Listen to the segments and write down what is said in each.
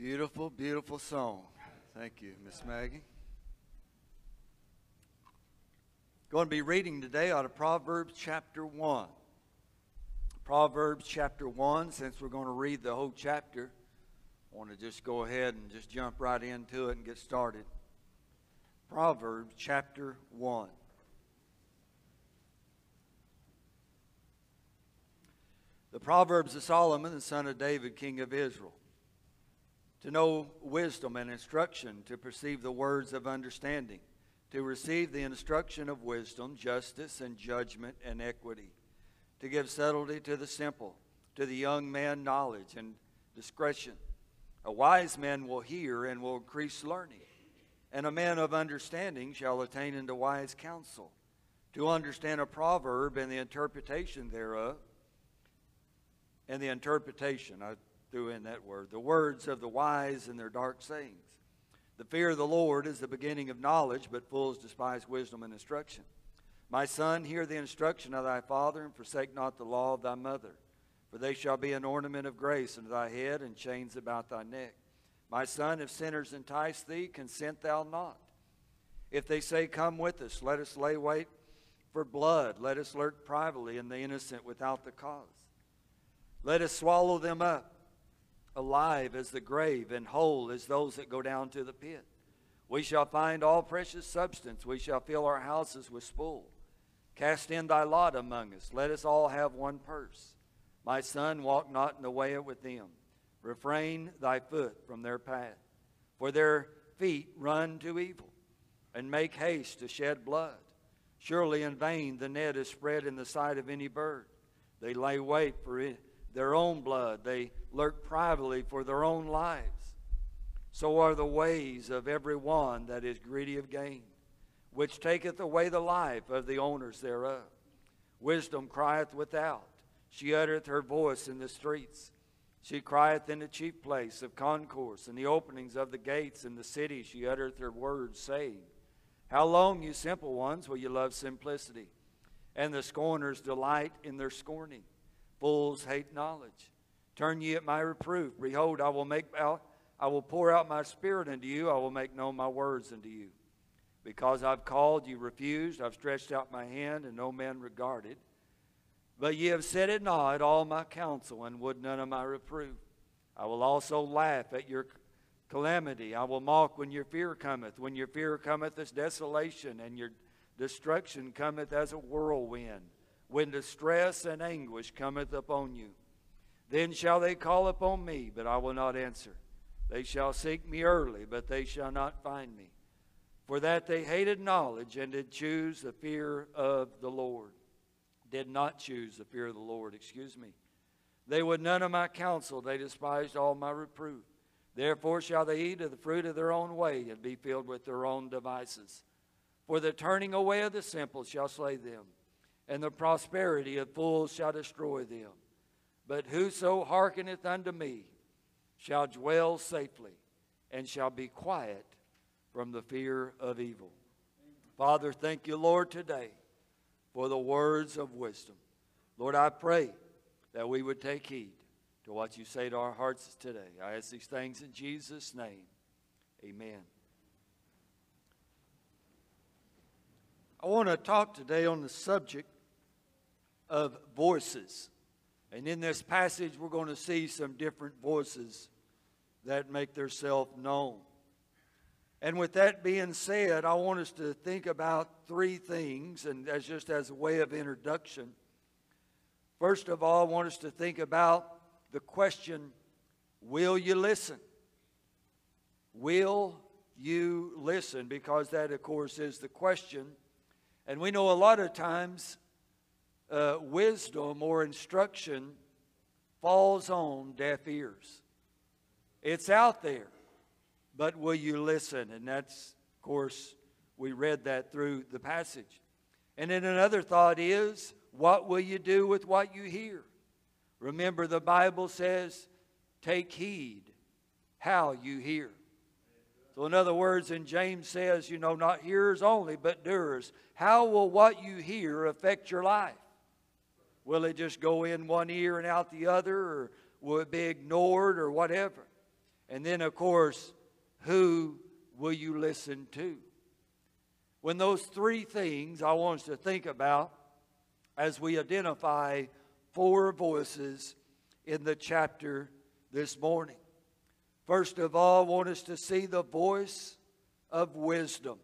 Beautiful, beautiful song. Thank you, Miss Maggie. Going to be reading today out of Proverbs chapter 1. Proverbs chapter 1, since we're going to read the whole chapter, I want to just go ahead and just jump right into it and get started. Proverbs chapter 1. The Proverbs of Solomon, the son of David, king of Israel to know wisdom and instruction, to perceive the words of understanding, to receive the instruction of wisdom, justice, and judgment and equity, to give subtlety to the simple, to the young man knowledge and discretion. A wise man will hear and will increase learning, and a man of understanding shall attain into wise counsel. To understand a proverb and the interpretation thereof, and the interpretation, I threw in that word. The words of the wise and their dark sayings. The fear of the Lord is the beginning of knowledge, but fools despise wisdom and instruction. My son, hear the instruction of thy father, and forsake not the law of thy mother. For they shall be an ornament of grace unto thy head, and chains about thy neck. My son, if sinners entice thee, consent thou not. If they say, Come with us, let us lay wait for blood, let us lurk privately in the innocent without the cause. Let us swallow them up alive as the grave, and whole as those that go down to the pit. We shall find all precious substance. We shall fill our houses with spoil. Cast in thy lot among us. Let us all have one purse. My son, walk not in the way with them. Refrain thy foot from their path. For their feet run to evil, and make haste to shed blood. Surely in vain the net is spread in the sight of any bird. They lay wait for it their own blood. They lurk privately for their own lives. So are the ways of every one that is greedy of gain, which taketh away the life of the owners thereof. Wisdom crieth without, she uttereth her voice in the streets. She crieth in the chief place of concourse, in the openings of the gates in the city. She uttereth her words, saying, How long, you simple ones, will you love simplicity? And the scorners delight in their scorning. Fools hate knowledge. Turn ye at my reproof. Behold, I will make out, I will pour out my spirit unto you. I will make known my words unto you. Because I've called, you refused. I've stretched out my hand, and no man regarded. But ye have set at naught all my counsel, and would none of my reproof. I will also laugh at your calamity. I will mock when your fear cometh. When your fear cometh as desolation, and your destruction cometh as a whirlwind when distress and anguish cometh upon you. Then shall they call upon me, but I will not answer. They shall seek me early, but they shall not find me. For that they hated knowledge and did choose the fear of the Lord. Did not choose the fear of the Lord, excuse me. They would none of my counsel, they despised all my reproof. Therefore shall they eat of the fruit of their own way and be filled with their own devices. For the turning away of the simple shall slay them and the prosperity of fools shall destroy them. But whoso hearkeneth unto me shall dwell safely and shall be quiet from the fear of evil. Father, thank you, Lord, today for the words of wisdom. Lord, I pray that we would take heed to what you say to our hearts today. I ask these things in Jesus' name. Amen. I want to talk today on the subject of voices. And in this passage, we're going to see some different voices that make themselves known. And with that being said, I want us to think about three things, and that's just as a way of introduction. First of all, I want us to think about the question Will you listen? Will you listen? Because that, of course, is the question. And we know a lot of times uh, wisdom or instruction falls on deaf ears. It's out there, but will you listen? And that's, of course, we read that through the passage. And then another thought is, what will you do with what you hear? Remember, the Bible says, take heed how you hear. So, in other words, and James says, you know, not hearers only, but doers. How will what you hear affect your life? Will it just go in one ear and out the other, or will it be ignored, or whatever? And then, of course, who will you listen to? When those three things I want us to think about as we identify four voices in the chapter this morning. First of all, I want us to see the voice of wisdom.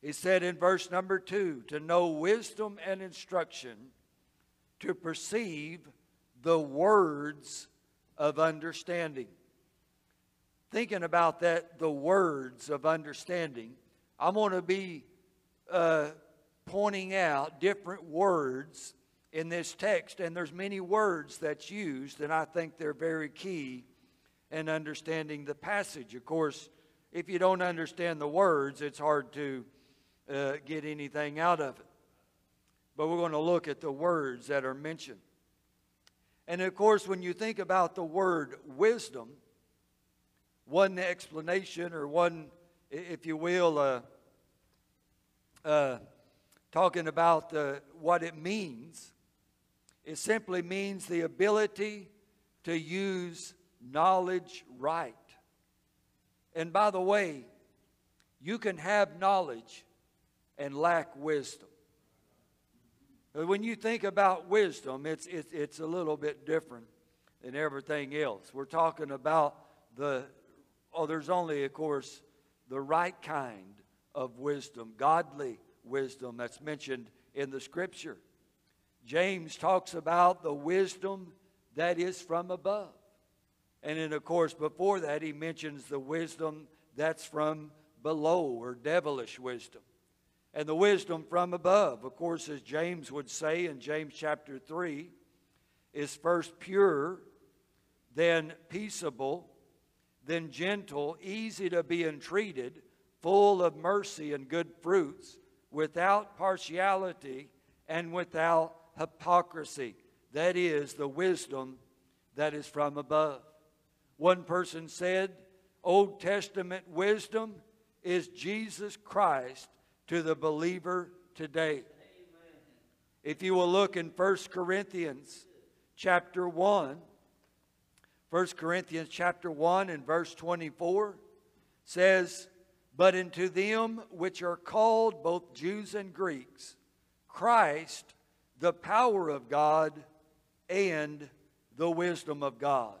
He said in verse number two to know wisdom and instruction, to perceive the words of understanding. Thinking about that, the words of understanding, I'm going to be uh, pointing out different words in this text, and there's many words that's used, and I think they're very key in understanding the passage. Of course, if you don't understand the words, it's hard to uh, get anything out of it. But we're going to look at the words that are mentioned. And of course, when you think about the word wisdom, one explanation or one, if you will, uh, uh, talking about what it means, it simply means the ability to use knowledge right. And by the way, you can have knowledge and lack wisdom. Uh, when you think about wisdom, it's, it's, it's a little bit different than everything else. We're talking about the, oh, there's only, of course, the right kind of wisdom, godly wisdom that's mentioned in the scripture. James talks about the wisdom that is from above. And then, of course, before that, he mentions the wisdom that's from below or devilish wisdom. And the wisdom from above, of course, as James would say in James chapter 3, is first pure, then peaceable, then gentle, easy to be entreated, full of mercy and good fruits, without partiality and without hypocrisy. That is the wisdom that is from above. One person said, Old Testament wisdom is Jesus Christ to the believer today. If you will look in 1 Corinthians chapter 1, 1 Corinthians chapter 1 and verse 24 says, But unto them which are called both Jews and Greeks, Christ, the power of God and the wisdom of God.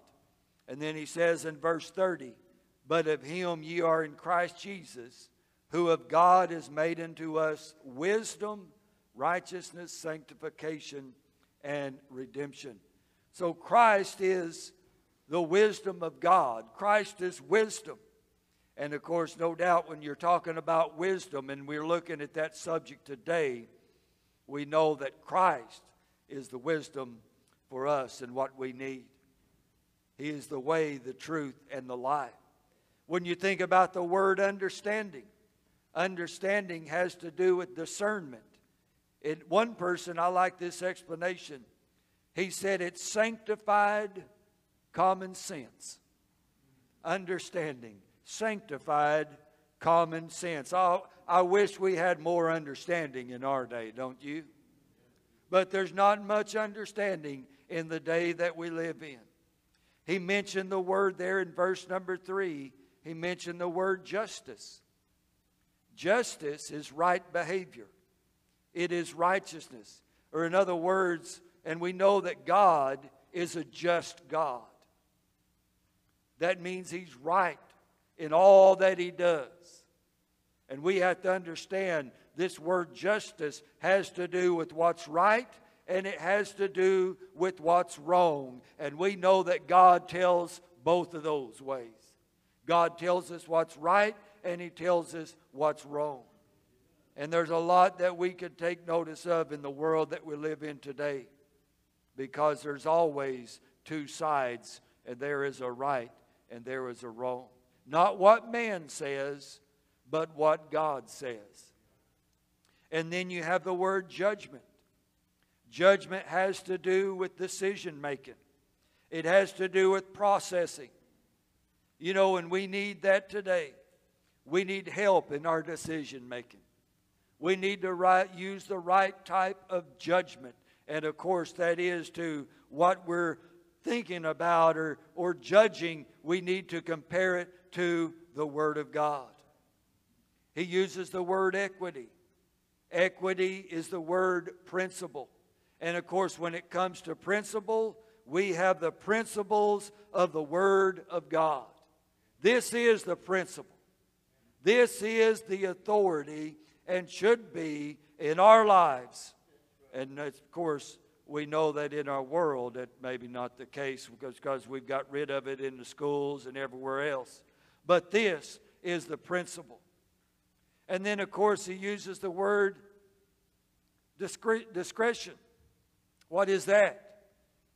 And then he says in verse 30, But of him ye are in Christ Jesus who of God is made unto us wisdom, righteousness, sanctification, and redemption. So Christ is the wisdom of God. Christ is wisdom. And of course, no doubt, when you're talking about wisdom and we're looking at that subject today, we know that Christ is the wisdom for us and what we need. He is the way, the truth, and the life. When you think about the word understanding, Understanding has to do with discernment. In one person, I like this explanation. He said it's sanctified common sense. Understanding, sanctified common sense. I, I wish we had more understanding in our day, don't you? But there's not much understanding in the day that we live in. He mentioned the word there in verse number three. He mentioned the word justice. Justice is right behavior, it is righteousness. Or, in other words, and we know that God is a just God. That means He's right in all that He does. And we have to understand this word justice has to do with what's right and it has to do with what's wrong. And we know that God tells both of those ways. God tells us what's right and He tells us what's wrong. And there's a lot that we could take notice of in the world that we live in today because there's always two sides, and there is a right and there is a wrong. Not what man says, but what God says. And then you have the word judgment. Judgment has to do with decision making, it has to do with processing. You know, and we need that today. We need help in our decision making. We need to right, use the right type of judgment. And of course, that is to what we're thinking about or, or judging, we need to compare it to the Word of God. He uses the word equity. Equity is the word principle. And of course, when it comes to principle, we have the principles of the Word of God. This is the principle. This is the authority and should be in our lives. And of course, we know that in our world that maybe not the case because, because we've got rid of it in the schools and everywhere else. But this is the principle. And then, of course, he uses the word discretion. What is that?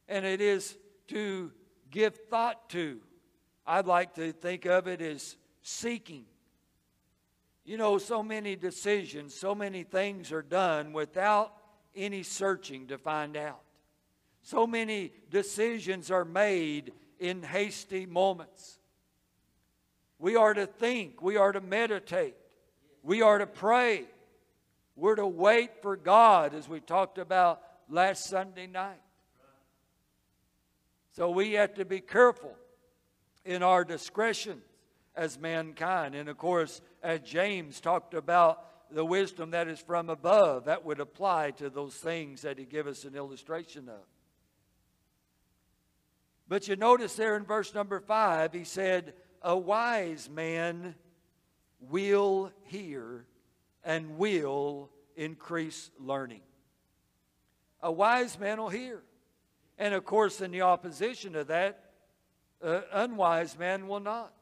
And it is to give thought to. I'd like to think of it as seeking. You know, so many decisions, so many things are done without any searching to find out. So many decisions are made in hasty moments. We are to think, we are to meditate, we are to pray. We're to wait for God, as we talked about last Sunday night. So we have to be careful in our discretion as mankind. And of course, as James talked about the wisdom that is from above, that would apply to those things that he gave us an illustration of. But you notice there in verse number five, he said, A wise man will hear and will increase learning. A wise man will hear. And of course, in the opposition to that, an unwise man will not.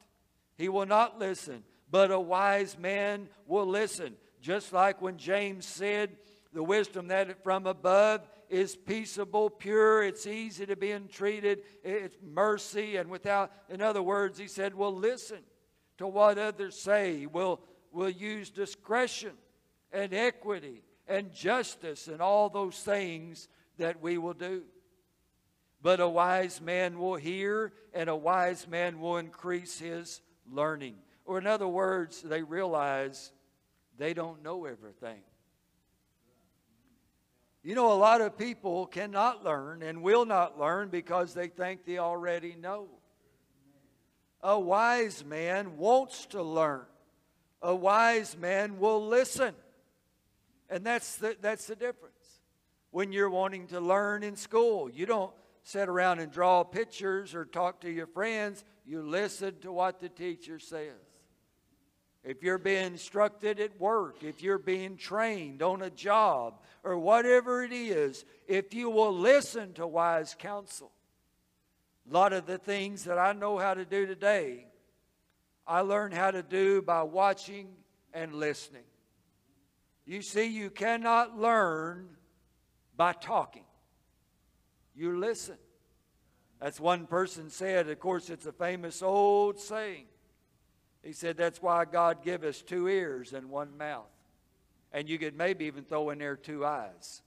He will not listen, but a wise man will listen. Just like when James said, the wisdom that from above is peaceable, pure, it's easy to be entreated, it's mercy, and without, in other words, he said, well, listen to what others say. We'll, we'll use discretion and equity and justice and all those things that we will do. But a wise man will hear, and a wise man will increase his learning. Or, in other words, they realize they don't know everything. You know, a lot of people cannot learn and will not learn because they think they already know. A wise man wants to learn. A wise man will listen. And that's the, that's the difference. When you're wanting to learn in school, you don't sit around and draw pictures or talk to your friends. You listen to what the teacher says. If you're being instructed at work, if you're being trained on a job, or whatever it is, if you will listen to wise counsel, a lot of the things that I know how to do today, I learned how to do by watching and listening. You see, you cannot learn by talking. You listen. That's one person said, of course, it's a famous old saying. He said, That's why God give us two ears and one mouth. And you could maybe even throw in there two eyes.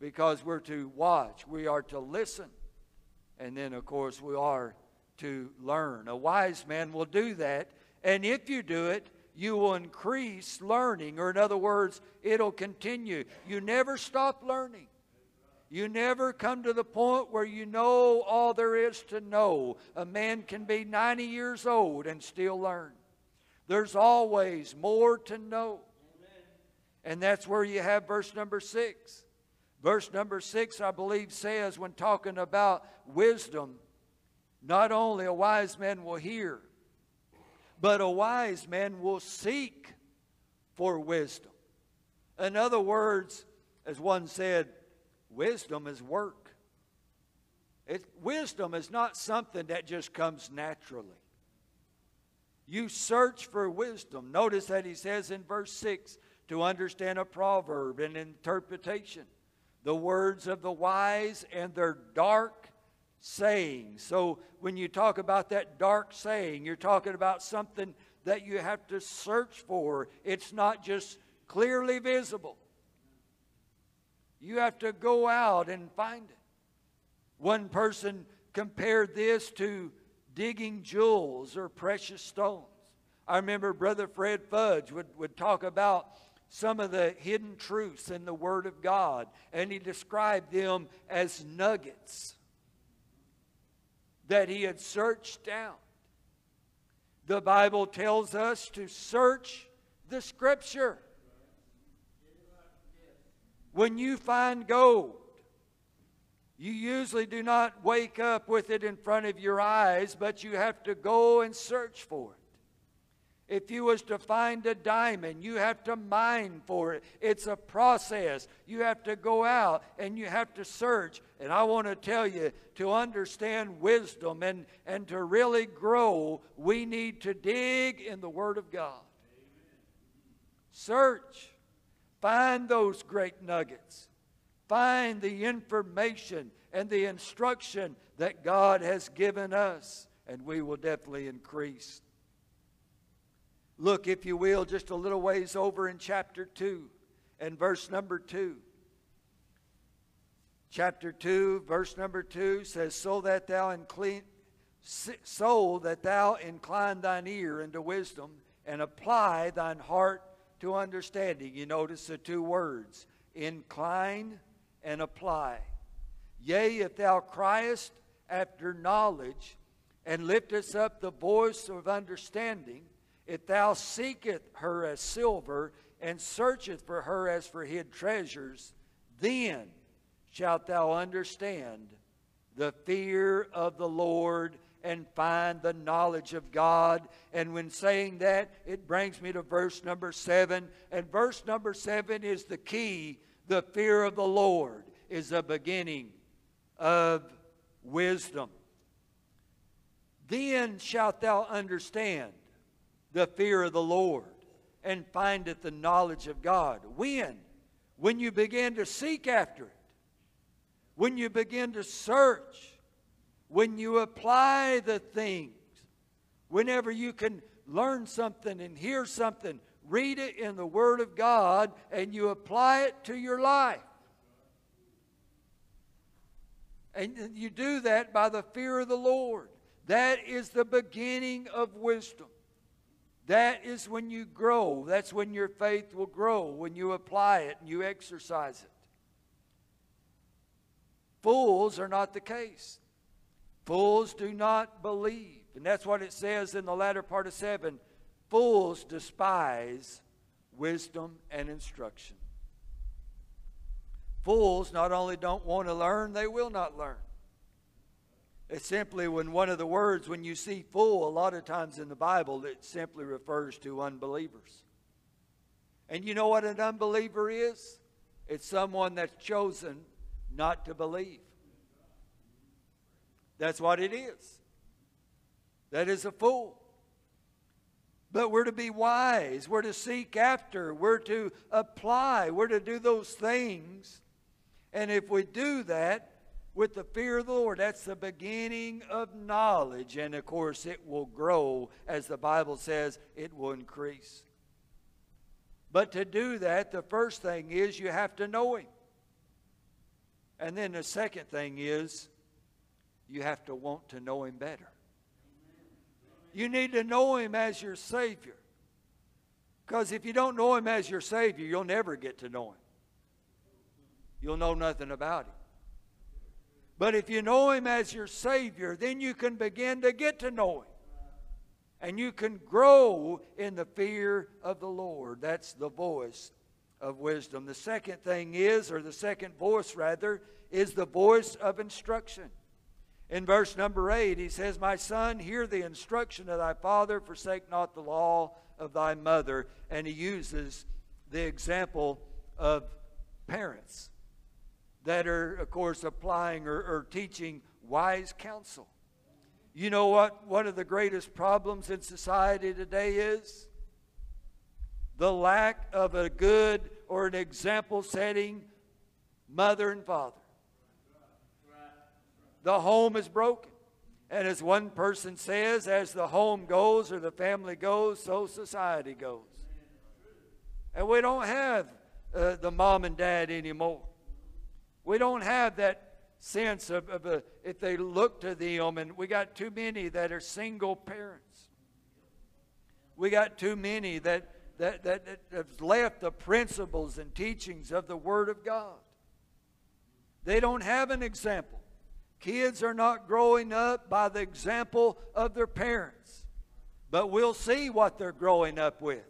Because we're to watch, we are to listen. And then, of course, we are to learn. A wise man will do that. And if you do it, you will increase learning. Or, in other words, it'll continue. You never stop learning. You never come to the point where you know all there is to know. A man can be 90 years old and still learn. There's always more to know. And that's where you have verse number six. Verse number six, I believe, says when talking about wisdom, not only a wise man will hear, but a wise man will seek for wisdom. In other words, as one said, wisdom is work. It, wisdom is not something that just comes naturally. You search for wisdom. Notice that he says in verse 6 to understand a proverb and interpretation, the words of the wise and their dark sayings. So when you talk about that dark saying, you're talking about something that you have to search for. It's not just clearly visible. You have to go out and find it. One person compared this to digging jewels or precious stones. I remember Brother Fred Fudge would, would talk about some of the hidden truths in the Word of God, and he described them as nuggets. that he had searched out. The Bible tells us to search the Scripture. When you find gold, you usually do not wake up with it in front of your eyes, but you have to go and search for it. If you was to find a diamond, you have to mine for it. It's a process. You have to go out and you have to search. And I want to tell you, to understand wisdom and, and to really grow, we need to dig in the Word of God. Search. Find those great nuggets. Find the information and the instruction that God has given us, and we will definitely increase. Look, if you will, just a little ways over in chapter 2 and verse number 2. Chapter 2, verse number 2 says, So that thou incline, so that thou incline thine ear into wisdom and apply thine heart to understanding. You notice the two words incline and apply. Yea, if thou criest after knowledge and liftest up the voice of understanding, if thou seekest her as silver, and searcheth for her as for hid treasures, then shalt thou understand the fear of the Lord and find the knowledge of God. And when saying that, it brings me to verse number seven. And verse number seven is the key. The fear of the Lord is the beginning of wisdom. Then shalt thou understand the fear of the Lord and findeth the knowledge of God. When? When you begin to seek after it, when you begin to search, when you apply the things, whenever you can learn something and hear something, read it in the Word of God, and you apply it to your life. And you do that by the fear of the Lord. That is the beginning of wisdom. That is when you grow. That's when your faith will grow, when you apply it and you exercise it. Fools are not the case. Fools do not believe. And that's what it says in the latter part of 7. Fools despise wisdom and instruction. Fools not only don't want to learn, they will not learn. It's simply when one of the words, when you see fool, a lot of times in the Bible, it simply refers to unbelievers. And you know what an unbeliever is? It's someone that's chosen not to believe. That's what it is. That is a fool. But we're to be wise. We're to seek after. We're to apply. We're to do those things. And if we do that, with the fear of the Lord. That's the beginning of knowledge. And of course, it will grow. As the Bible says, it will increase. But to do that, the first thing is you have to know Him. And then the second thing is you have to want to know Him better. You need to know Him as your Savior. Because if you don't know Him as your Savior, you'll never get to know Him. You'll know nothing about Him. But if you know Him as your Savior, then you can begin to get to know Him. And you can grow in the fear of the Lord. That's the voice of wisdom. The second thing is, or the second voice rather, is the voice of instruction. In verse number 8, he says, My son, hear the instruction of thy father, forsake not the law of thy mother. And he uses the example of parents that are, of course, applying or, or teaching wise counsel. You know what one of the greatest problems in society today is? The lack of a good or an example setting mother and father. The home is broken. And as one person says, as the home goes or the family goes, so society goes. And we don't have uh, the mom and dad anymore. We don't have that sense of, of a, if they look to them, and we got too many that are single parents. We got too many that, that, that, that have left the principles and teachings of the Word of God. They don't have an example. Kids are not growing up by the example of their parents, but we'll see what they're growing up with,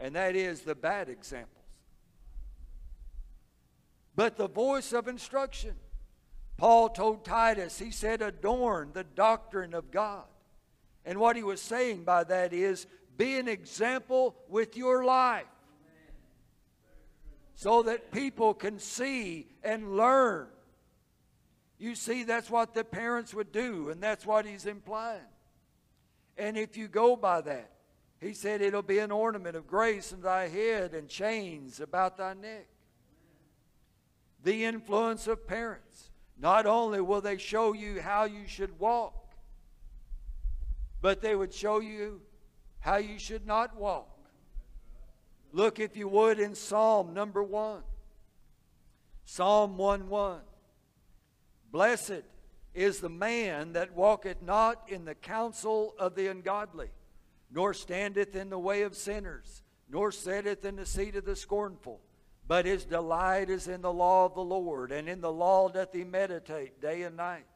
and that is the bad examples. But the voice of instruction. Paul told Titus, he said, adorn the doctrine of God. And what he was saying by that is, be an example with your life so that people can see and learn. You see, that's what the parents would do, and that's what he's implying. And if you go by that, he said it'll be an ornament of grace in thy head and chains about thy neck. The influence of parents. Not only will they show you how you should walk, but they would show you how you should not walk. Look, if you would, in Psalm number one. Psalm 1 1. Blessed is the man that walketh not in the counsel of the ungodly, nor standeth in the way of sinners, nor sitteth in the seat of the scornful. But his delight is in the law of the Lord, and in the law doth he meditate day and night.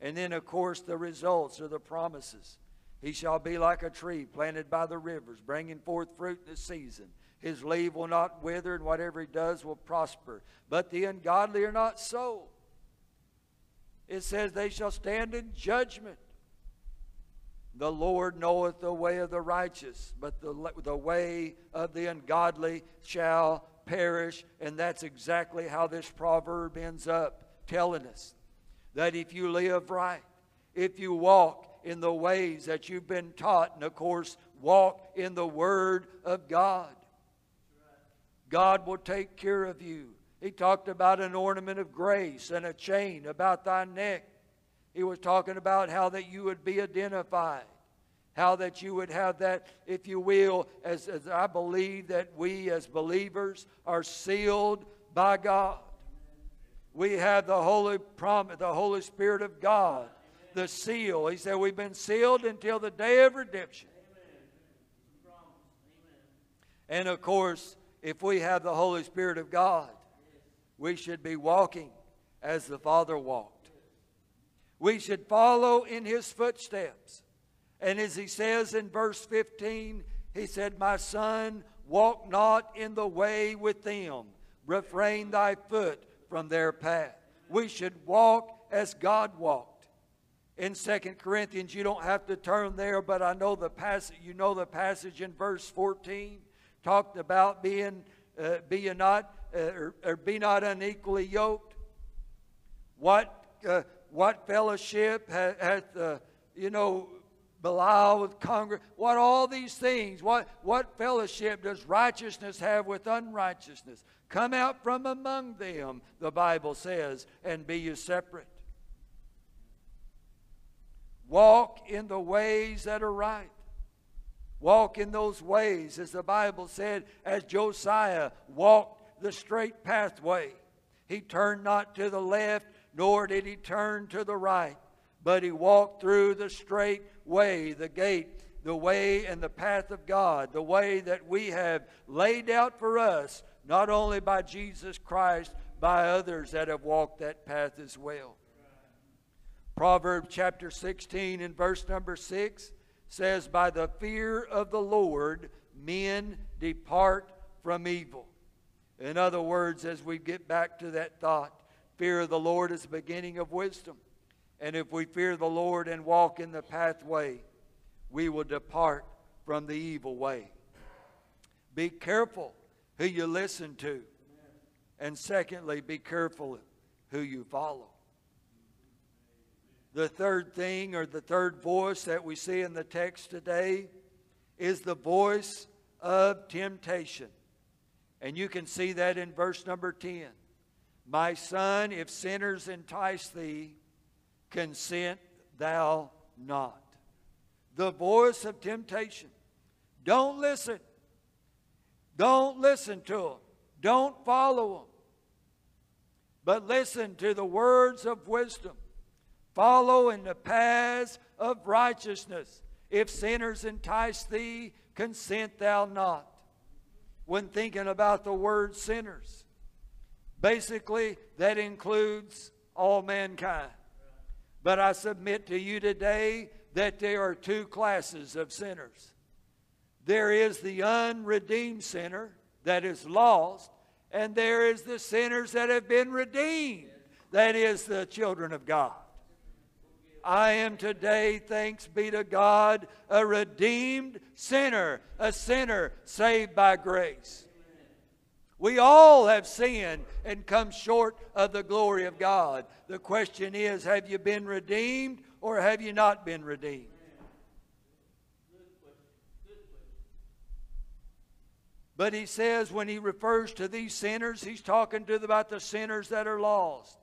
And then, of course, the results are the promises. He shall be like a tree planted by the rivers, bringing forth fruit in the season. His leaf will not wither, and whatever he does will prosper. But the ungodly are not so. It says, They shall stand in judgment. The Lord knoweth the way of the righteous, but the, the way of the ungodly shall perish. And that's exactly how this proverb ends up telling us that if you live right, if you walk in the ways that you've been taught, and of course, walk in the Word of God. God will take care of you. He talked about an ornament of grace and a chain about thy neck. He was talking about how that you would be identified, how that you would have that, if you will, as, as I believe that we as believers are sealed by God. We have the Holy promise, the Holy Spirit of God the seal. He said, We've been sealed until the day of redemption. And of course, if we have the Holy Spirit of God, we should be walking as the Father walked. We should follow in His footsteps. And as He says in verse 15, He said, My son, walk not in the way with them, refrain thy foot from their path. We should walk as God walked in Second Corinthians. You don't have to turn there, but I know the passage. You know the passage in verse 14 talked about being uh, be not uh, or, or, be not unequally yoked. What uh, what fellowship hath uh, you know Belial with Congress? What all these things? What what fellowship does righteousness have with unrighteousness? Come out from among them, the Bible says, and be you separate. Walk in the ways that are right. Walk in those ways, as the Bible said, as Josiah walked the straight pathway. He turned not to the left, nor did he turn to the right, but he walked through the straight way, the gate, the way and the path of God, the way that we have laid out for us, not only by Jesus Christ, by others that have walked that path as well. Proverbs chapter 16 and verse number 6 says, By the fear of the Lord, men depart from evil. In other words, as we get back to that thought, fear of the Lord is the beginning of wisdom. And if we fear the Lord and walk in the pathway, we will depart from the evil way. Be careful who you listen to. And secondly, be careful who you follow. The third thing, or the third voice that we see in the text today, is the voice of temptation. And you can see that in verse number 10. My son, if sinners entice thee, consent thou not. The voice of temptation. Don't listen. Don't listen to them. Don't follow them. But listen to the words of wisdom. Follow in the paths of righteousness. If sinners entice thee, consent thou not. When thinking about the word sinners, basically that includes all mankind. But I submit to you today that there are two classes of sinners. There is the unredeemed sinner that is lost, and there is the sinners that have been redeemed, that is the children of God. I am today, thanks be to God, a redeemed sinner, a sinner saved by grace. We all have sinned and come short of the glory of God. The question is have you been redeemed or have you not been redeemed? But he says when he refers to these sinners, he's talking to about the sinners that are lost,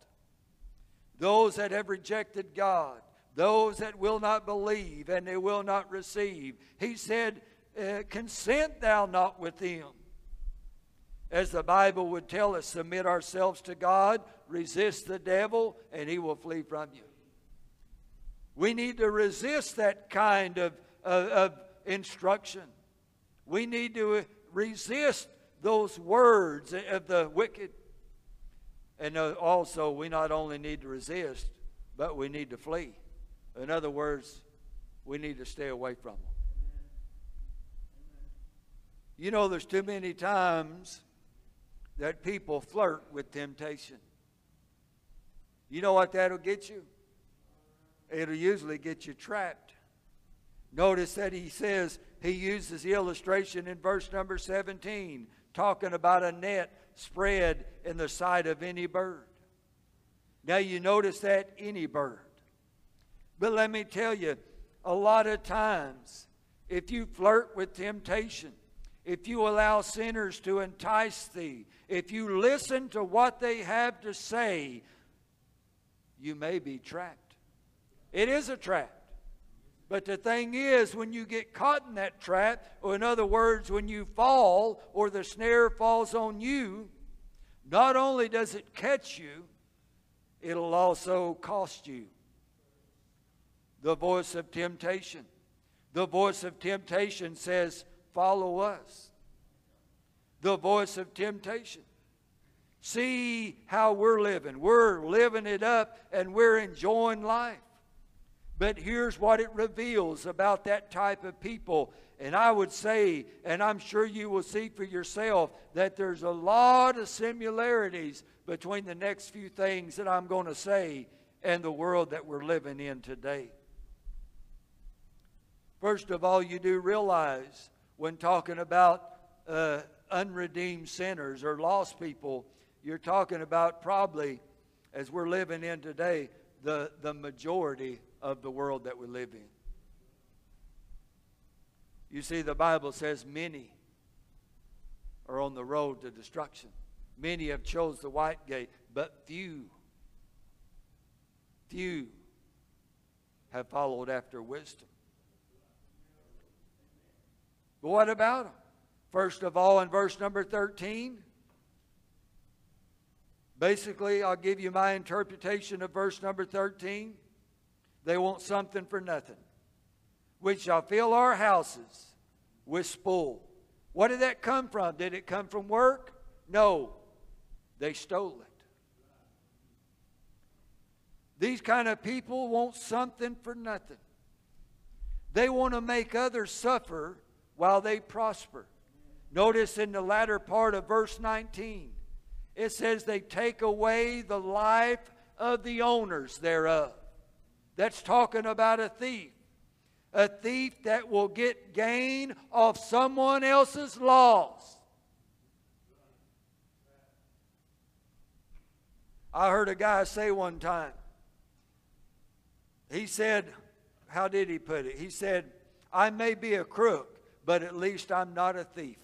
those that have rejected God those that will not believe and they will not receive. He said, uh, Consent thou not with them. As the Bible would tell us, submit ourselves to God, resist the devil, and he will flee from you. We need to resist that kind of, of, of instruction. We need to resist those words of the wicked. And uh, also, we not only need to resist, but we need to flee. In other words, we need to stay away from them. You know, there's too many times that people flirt with temptation. You know what that'll get you? It'll usually get you trapped. Notice that he says, he uses the illustration in verse number 17, talking about a net spread in the sight of any bird. Now you notice that any bird. But let me tell you, a lot of times, if you flirt with temptation, if you allow sinners to entice thee, if you listen to what they have to say, you may be trapped. It is a trap. But the thing is, when you get caught in that trap, or in other words, when you fall or the snare falls on you, not only does it catch you, it'll also cost you the voice of temptation. The voice of temptation says, Follow us. The voice of temptation. See how we're living. We're living it up and we're enjoying life. But here's what it reveals about that type of people. And I would say, and I'm sure you will see for yourself, that there's a lot of similarities between the next few things that I'm going to say and the world that we're living in today. First of all, you do realize when talking about uh, unredeemed sinners or lost people, you're talking about probably, as we're living in today, the, the majority of the world that we live in. You see, the Bible says many are on the road to destruction. Many have chose the white gate, but few, few have followed after wisdom. What about them? First of all, in verse number 13, basically, I'll give you my interpretation of verse number 13. They want something for nothing. We shall fill our houses with spoil. What did that come from? Did it come from work? No. They stole it. These kind of people want something for nothing. They want to make others suffer while they prosper. Notice in the latter part of verse 19, it says they take away the life of the owners thereof. That's talking about a thief. A thief that will get gain off someone else's loss. I heard a guy say one time, he said, how did he put it? He said, I may be a crook, but at least I'm not a thief.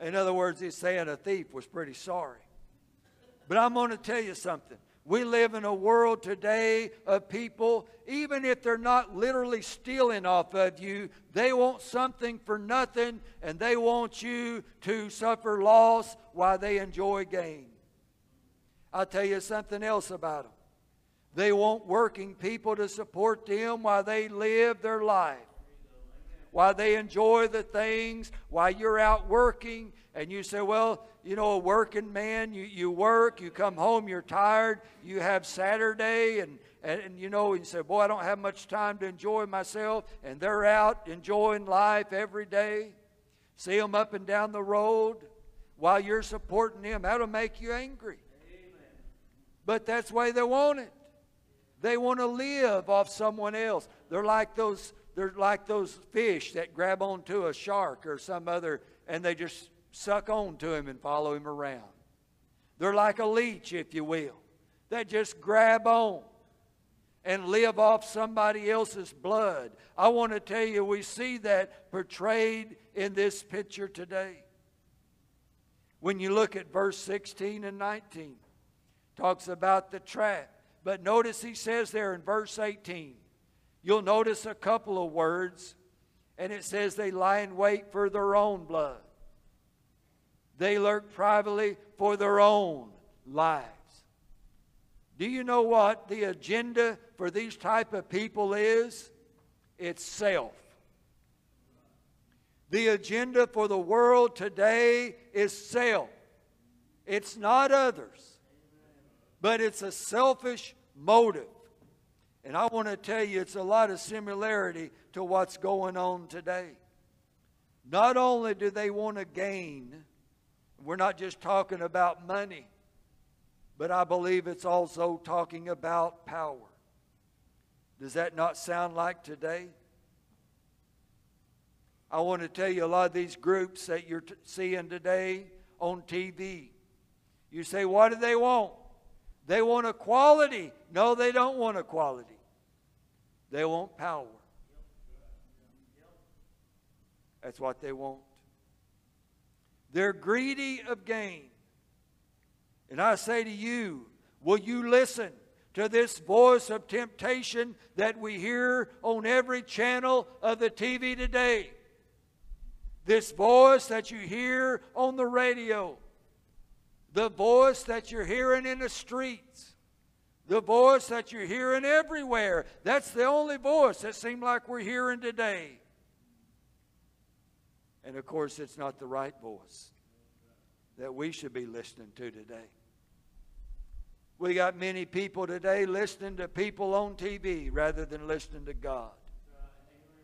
In other words, he's saying a thief was pretty sorry. But I'm going to tell you something. We live in a world today of people, even if they're not literally stealing off of you, they want something for nothing and they want you to suffer loss while they enjoy gain. I'll tell you something else about them. They want working people to support them while they live their life. While they enjoy the things, while you're out working, and you say, well, you know, a working man, you, you work, you come home, you're tired, you have Saturday, and, and, and you know, and you say, boy, I don't have much time to enjoy myself, and they're out enjoying life every day. See them up and down the road while you're supporting them. That'll make you angry. But that's the way they want it. They want to live off someone else. They're like those they're like those fish that grab onto a shark or some other and they just suck on to him and follow him around. They're like a leech, if you will, that just grab on and live off somebody else's blood. I want to tell you, we see that portrayed in this picture today. When you look at verse 16 and 19, talks about the trap. But notice he says there in verse 18, you'll notice a couple of words, and it says they lie in wait for their own blood. They lurk privately for their own lives. Do you know what the agenda for these type of people is? It's self. The agenda for the world today is self. It's not others, but it's a selfish motive. And I want to tell you, it's a lot of similarity to what's going on today. Not only do they want to gain, we're not just talking about money, but I believe it's also talking about power. Does that not sound like today? I want to tell you a lot of these groups that you're seeing today on TV. You say, what do they want? They want equality. No, they don't want equality. They want power. That's what they want. They're greedy of gain. And I say to you, will you listen to this voice of temptation that we hear on every channel of the TV today? This voice that you hear on the radio, the voice that you're hearing in the streets, the voice that you're hearing everywhere. That's the only voice that seems like we're hearing today. And of course, it's not the right voice that we should be listening to today. We got many people today listening to people on TV rather than listening to God.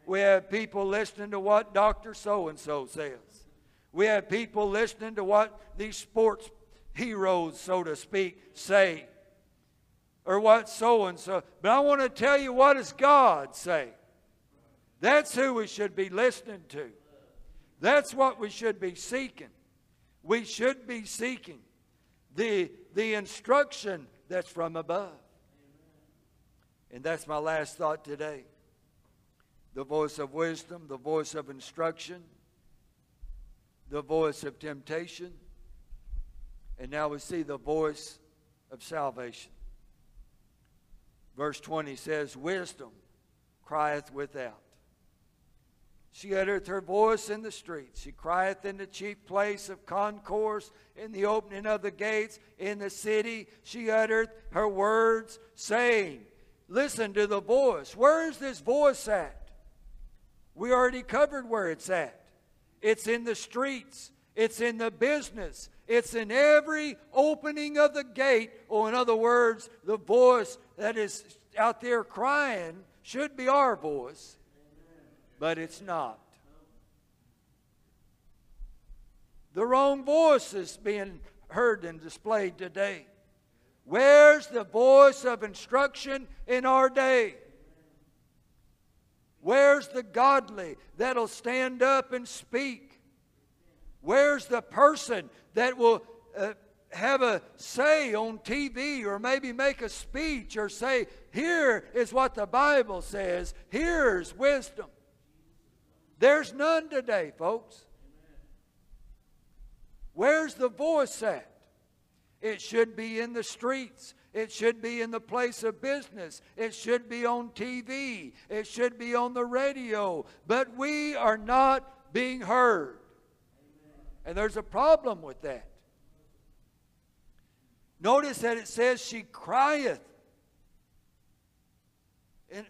We have people listening to what Dr. So and so says. We have people listening to what these sports heroes, so to speak, say. Or what so and so. But I want to tell you what does God say? That's who we should be listening to. That's what we should be seeking. We should be seeking the, the instruction that's from above. And that's my last thought today. The voice of wisdom, the voice of instruction, the voice of temptation. And now we see the voice of salvation. Verse 20 says, Wisdom crieth without. She uttereth her voice in the streets. She crieth in the chief place of concourse, in the opening of the gates, in the city. She uttereth her words, saying, Listen to the voice. Where is this voice at? We already covered where it's at. It's in the streets, it's in the business, it's in every opening of the gate. Or, in other words, the voice that is out there crying should be our voice but it's not. The wrong voice is being heard and displayed today. Where's the voice of instruction in our day? Where's the godly that'll stand up and speak? Where's the person that will uh, have a say on TV or maybe make a speech or say, here is what the Bible says, here's wisdom? There's none today, folks. Where's the voice at? It should be in the streets. It should be in the place of business. It should be on TV. It should be on the radio. But we are not being heard. And there's a problem with that. Notice that it says she crieth. And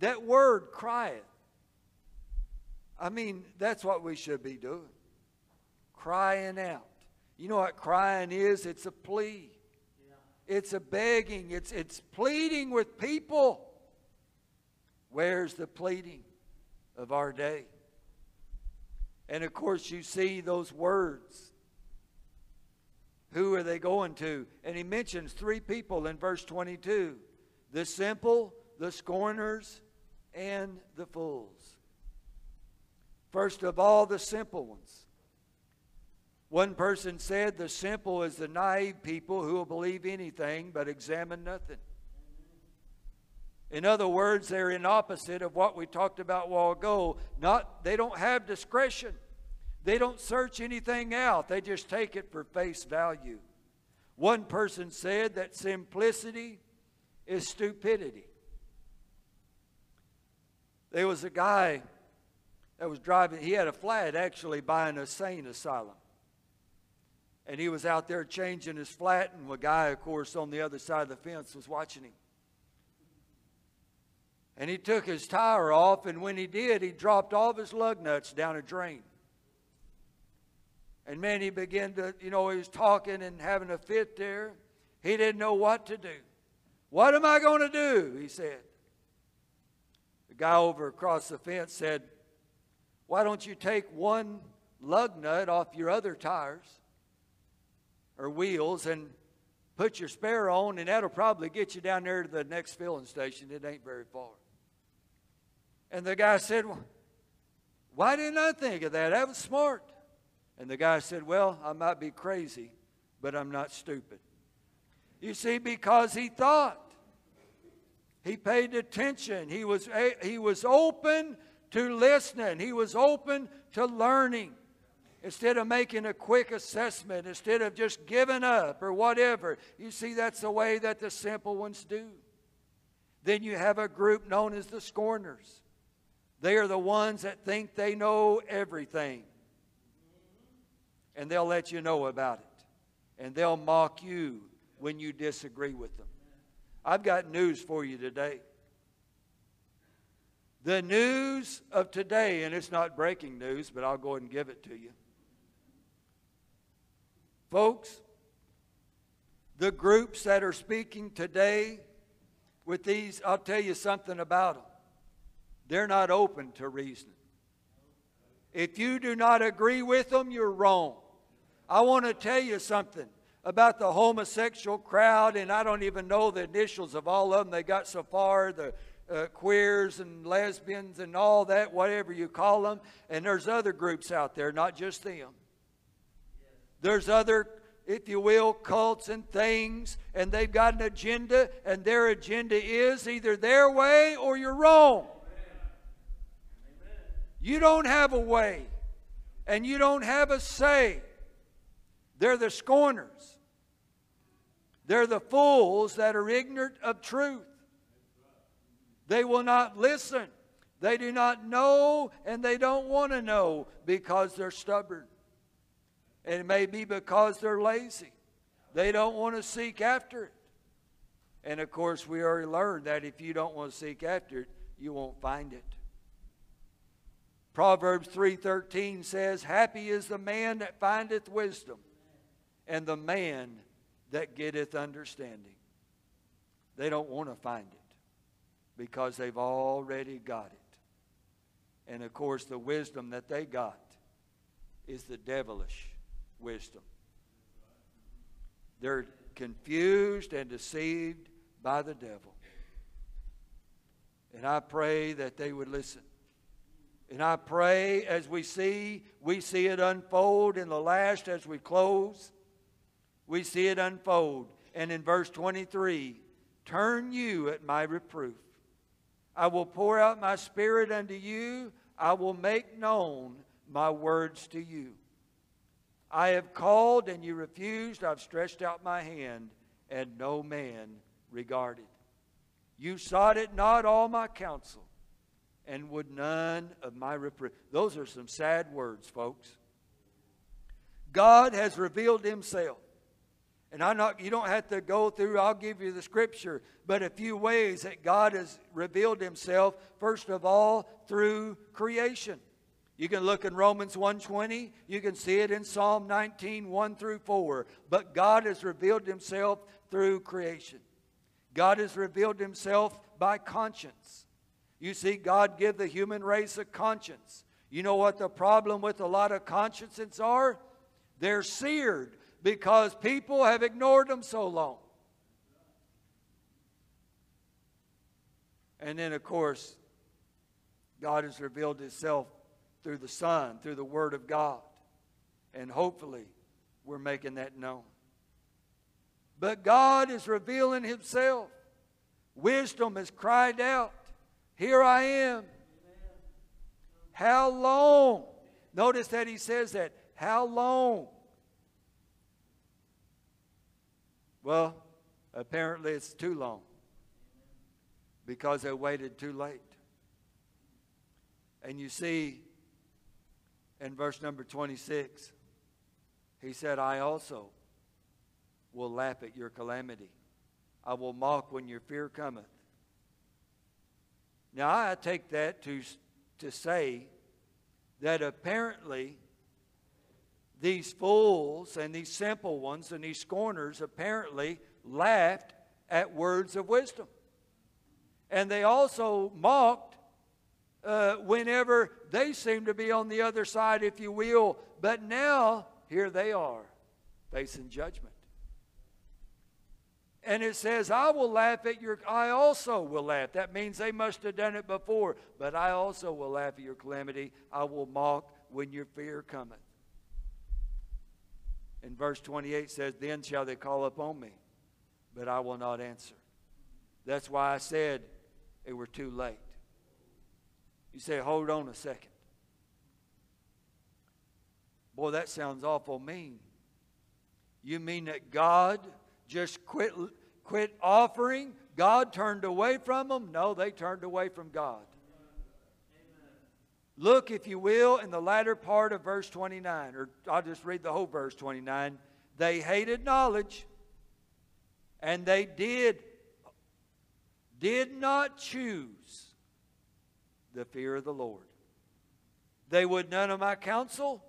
that word crieth I mean, that's what we should be doing. Crying out. You know what crying is? It's a plea. Yeah. It's a begging. It's, it's pleading with people. Where's the pleading of our day? And of course, you see those words. Who are they going to? And he mentions three people in verse 22 the simple, the scorners, and the fools. First of all, the simple ones. One person said the simple is the naive people who will believe anything but examine nothing. In other words, they're in opposite of what we talked about a while ago. Not they don't have discretion. They don't search anything out. They just take it for face value. One person said that simplicity is stupidity. There was a guy that was driving, he had a flat actually by an insane asylum. And he was out there changing his flat, and a guy, of course, on the other side of the fence was watching him. And he took his tire off, and when he did, he dropped all of his lug nuts down a drain. And man, he began to, you know, he was talking and having a fit there. He didn't know what to do. What am I going to do? He said. The guy over across the fence said, Why don't you take one lug nut off your other tires or wheels and put your spare on, and that'll probably get you down there to the next filling station. It ain't very far. And the guy said, Why didn't I think of that? That was smart. And the guy said, Well, I might be crazy, but I'm not stupid. You see, because he thought. He paid attention. He was, he was open to listening. He was open to learning. Instead of making a quick assessment, instead of just giving up or whatever. You see, that's the way that the simple ones do. Then you have a group known as the scorners. They are the ones that think they know everything and they'll let you know about it. And they'll mock you when you disagree with them. I've got news for you today. The news of today, and it's not breaking news, but I'll go ahead and give it to you. Folks, the groups that are speaking today with these, I'll tell you something about them. They're not open to reasoning. If you do not agree with them, you're wrong. I want to tell you something about the homosexual crowd, and I don't even know the initials of all of them. They got so far, the uh, queers and lesbians and all that, whatever you call them. And there's other groups out there, not just them. There's other, if you will, cults and things, and they've got an agenda, and their agenda is either their way or you're wrong. You don't have a way, and you don't have a say. They're the scorners. They're the fools that are ignorant of truth. They will not listen. They do not know and they don't want to know because they're stubborn. And it may be because they're lazy. They don't want to seek after it. And of course, we already learned that if you don't want to seek after it, you won't find it. Proverbs 3:13 says, "Happy is the man that findeth wisdom, and the man that getteth understanding. They don't want to find it because they've already got it. And of course, the wisdom that they got is the devilish wisdom. They're confused and deceived by the devil. And I pray that they would listen. And I pray as we see, we see it unfold in the last as we close we see it unfold. And in verse 23, turn you at my reproof. I will pour out my spirit unto you. I will make known my words to you. I have called and you refused. I've stretched out my hand and no man regarded. You sought it not all my counsel and would none of my reproof. Those are some sad words, folks. God has revealed himself. And I'm not, you don't have to go through, I'll give you the scripture, but a few ways that God has revealed himself, first of all, through creation. You can look in Romans 1:20, you can see it in Psalm 19, 1 through 4. But God has revealed himself through creation. God has revealed himself by conscience. You see, God give the human race a conscience. You know what the problem with a lot of consciences are? They're seared because people have ignored them so long. And then, of course, God has revealed Himself through the Son, through the Word of God. And hopefully, we're making that known. But God is revealing Himself. Wisdom has cried out, Here I am. How long? Notice that He says that. How long? Well, apparently it's too long because they waited too late. And you see in verse number 26, he said, I also will laugh at your calamity. I will mock when your fear cometh. Now, I take that to, to say that apparently these fools and these simple ones and these scorners apparently laughed at words of wisdom. And they also mocked uh, whenever they seemed to be on the other side, if you will. But now, here they are facing judgment. And it says, I will laugh at your, I also will laugh. That means they must have done it before. But I also will laugh at your calamity. I will mock when your fear cometh. And verse 28 says, Then shall they call upon me, but I will not answer. That's why I said it were too late. You say, Hold on a second. Boy, that sounds awful mean. You mean that God just quit, quit offering? God turned away from them? No, they turned away from God. Look, if you will, in the latter part of verse 29, or I'll just read the whole verse 29. They hated knowledge, and they did, did not choose the fear of the Lord. They would none of my counsel,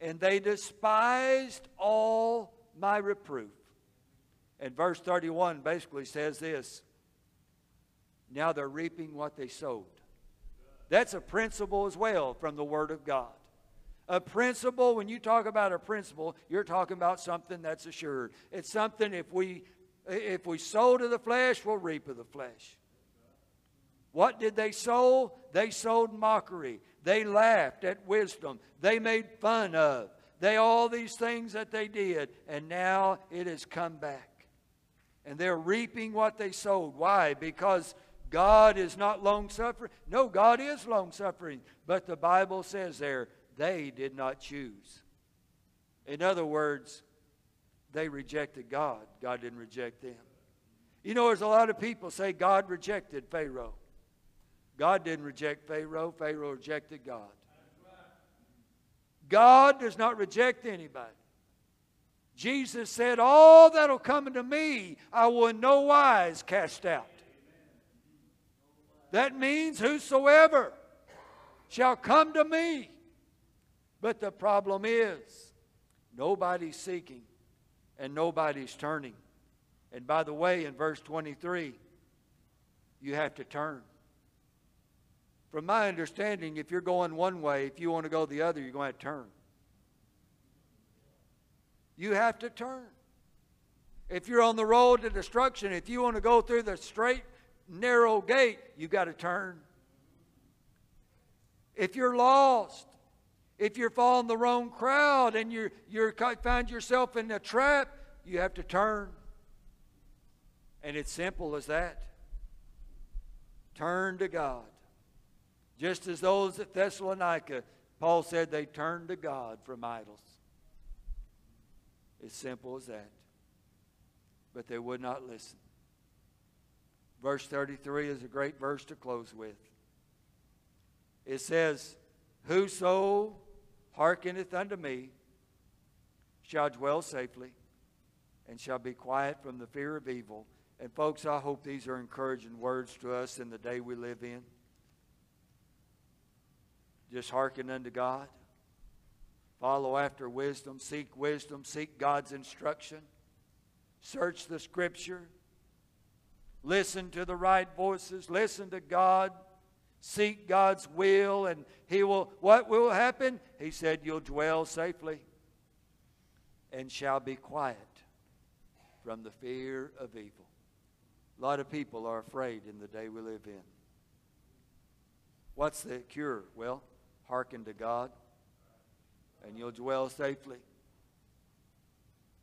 and they despised all my reproof. And verse 31 basically says this Now they're reaping what they sowed. That's a principle as well from the Word of God. A principle, when you talk about a principle, you're talking about something that's assured. It's something if we if we sow to the flesh, we'll reap of the flesh. What did they sow? They sowed mockery. They laughed at wisdom. They made fun of. They all these things that they did, and now it has come back. And they're reaping what they sowed. Why? Because God is not long suffering. No, God is long suffering. But the Bible says there, they did not choose. In other words, they rejected God. God didn't reject them. You know, there's a lot of people say God rejected Pharaoh. God didn't reject Pharaoh, Pharaoh rejected God. God does not reject anybody. Jesus said, All that'll come unto me, I will in no wise cast out. That means whosoever shall come to me. But the problem is, nobody's seeking and nobody's turning. And by the way, in verse 23, you have to turn. From my understanding, if you're going one way, if you want to go the other, you're going to, to turn. You have to turn. If you're on the road to destruction, if you want to go through the straight narrow gate, you got to turn. If you're lost, if you're following the wrong crowd and you you find yourself in a trap, you have to turn. And it's simple as that. Turn to God. Just as those at Thessalonica, Paul said they turned to God from idols. It's simple as that. But they would not listen. Verse 33 is a great verse to close with. It says, Whoso hearkeneth unto me shall dwell safely and shall be quiet from the fear of evil. And, folks, I hope these are encouraging words to us in the day we live in. Just hearken unto God. Follow after wisdom. Seek wisdom. Seek God's instruction. Search the Scripture. Listen to the right voices. Listen to God. Seek God's will, and He will. What will happen? He said, You'll dwell safely and shall be quiet from the fear of evil. A lot of people are afraid in the day we live in. What's the cure? Well, hearken to God, and you'll dwell safely,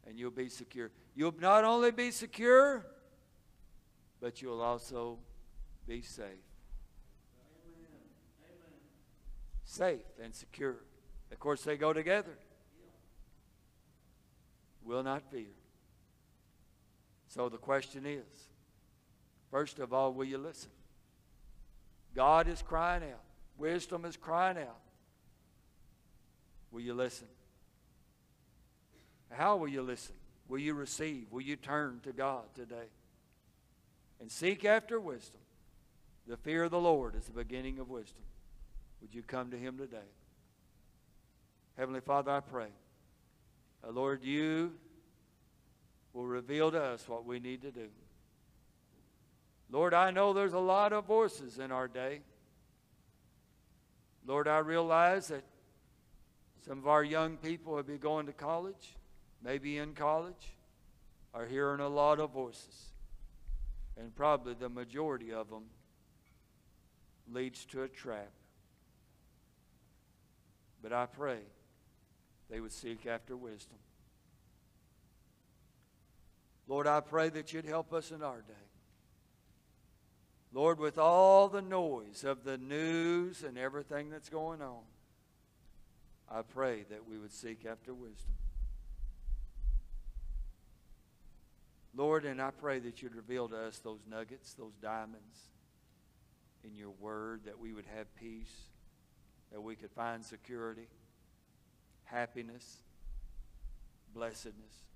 and you'll be secure. You'll not only be secure, but you'll also be safe. Safe and secure. Of course, they go together. Will not fear. So the question is first of all, will you listen? God is crying out, wisdom is crying out. Will you listen? How will you listen? Will you receive? Will you turn to God today? And seek after wisdom. The fear of the Lord is the beginning of wisdom. Would you come to Him today? Heavenly Father, I pray. Uh, Lord, you will reveal to us what we need to do. Lord, I know there's a lot of voices in our day. Lord, I realize that some of our young people will be going to college, maybe in college, are hearing a lot of voices. And probably the majority of them leads to a trap. But I pray they would seek after wisdom. Lord, I pray that you'd help us in our day. Lord, with all the noise of the news and everything that's going on, I pray that we would seek after wisdom. Lord, and I pray that you'd reveal to us those nuggets, those diamonds in your word, that we would have peace, that we could find security, happiness, blessedness.